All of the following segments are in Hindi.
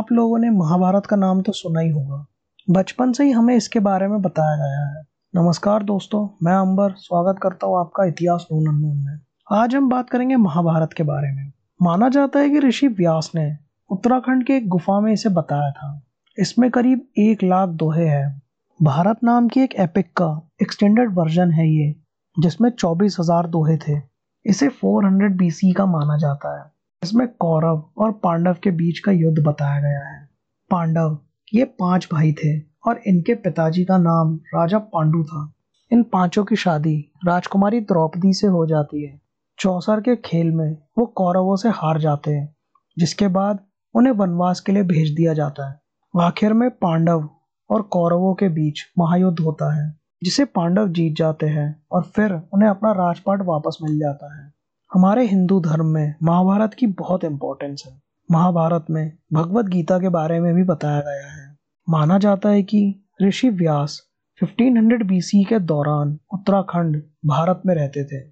आप लोगों ने महाभारत का नाम तो सुना ही होगा। बचपन से ही हमें इसके बारे में बताया गया है। नमस्कार दोस्तों, मैं अंबर, स्वागत करता हूँ आपका इतिहास नून अनून में। आज हम बात करेंगे महाभारत के बारे में। माना जाता है कि ऋषि व्यास ने उत्तराखंड के एक गुफा में इसे बताया था। इसमें करीब एक लाख दोहे हैं। भारत नाम की एक एपिक का एक्सटेंडेड वर्जन है ये, जिसमें चौबीस दोहे थे। इसे 400 बीसी का माना जाता है। इसमें कौरव और पांडव के बीच का युद्ध बताया गया है। पांडव, ये पाँच भाई थे और इनके पिताजी का नाम राजा पांडु था। इन पाँचों की शादी राजकुमारी द्रौपदी से हो जाती है। चौसर के खेल में वो कौरवों से हार जाते हैं, जिसके बाद उन्हें वनवास के लिए भेज दिया जाता है। आखिर में पांडव और कौरवों के बीच महायुद्ध होता है, जिसे पांडव जीत जाते हैं और फिर उन्हें अपना राजपाट वापस मिल जाता है। हमारे हिंदू धर्म में महाभारत की बहुत इंपॉर्टेंस है। महाभारत में भगवत गीता के बारे में भी बताया गया है। माना जाता है कि ऋषि व्यास 1500 बीसी के दौरान उत्तराखंड भारत में रहते थे।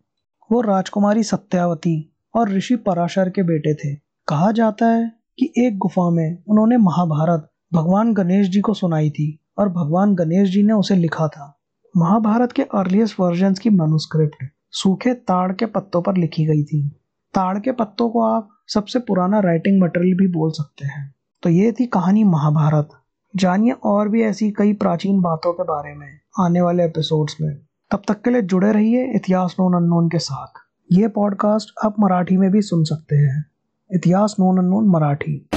वो राजकुमारी सत्यावती और ऋषि पराशर के बेटे थे। कहा जाता है कि एक गुफा में उन्होंने महाभारत भगवान गणेश जी को सुनाई थी और भगवान गणेश जी ने उसे लिखा था। महाभारत के अर्लीस्ट वर्जन की मनुस्क्रिप्ट सूखे ताड़ के पत्तों पर लिखी गई थी। ताड़ के पत्तों को आप सबसे पुराना राइटिंग मटेरियल भी बोल सकते हैं। तो ये थी कहानी महाभारत। जानिए और भी ऐसी कई प्राचीन बातों के बारे में आने वाले एपिसोड्स में। तब तक के लिए जुड़े रहिए इतिहास नोन अननोन के साथ। ये पॉडकास्ट आप मराठी में भी सुन सकते हैं। इतिहास नोन अननोन मराठी।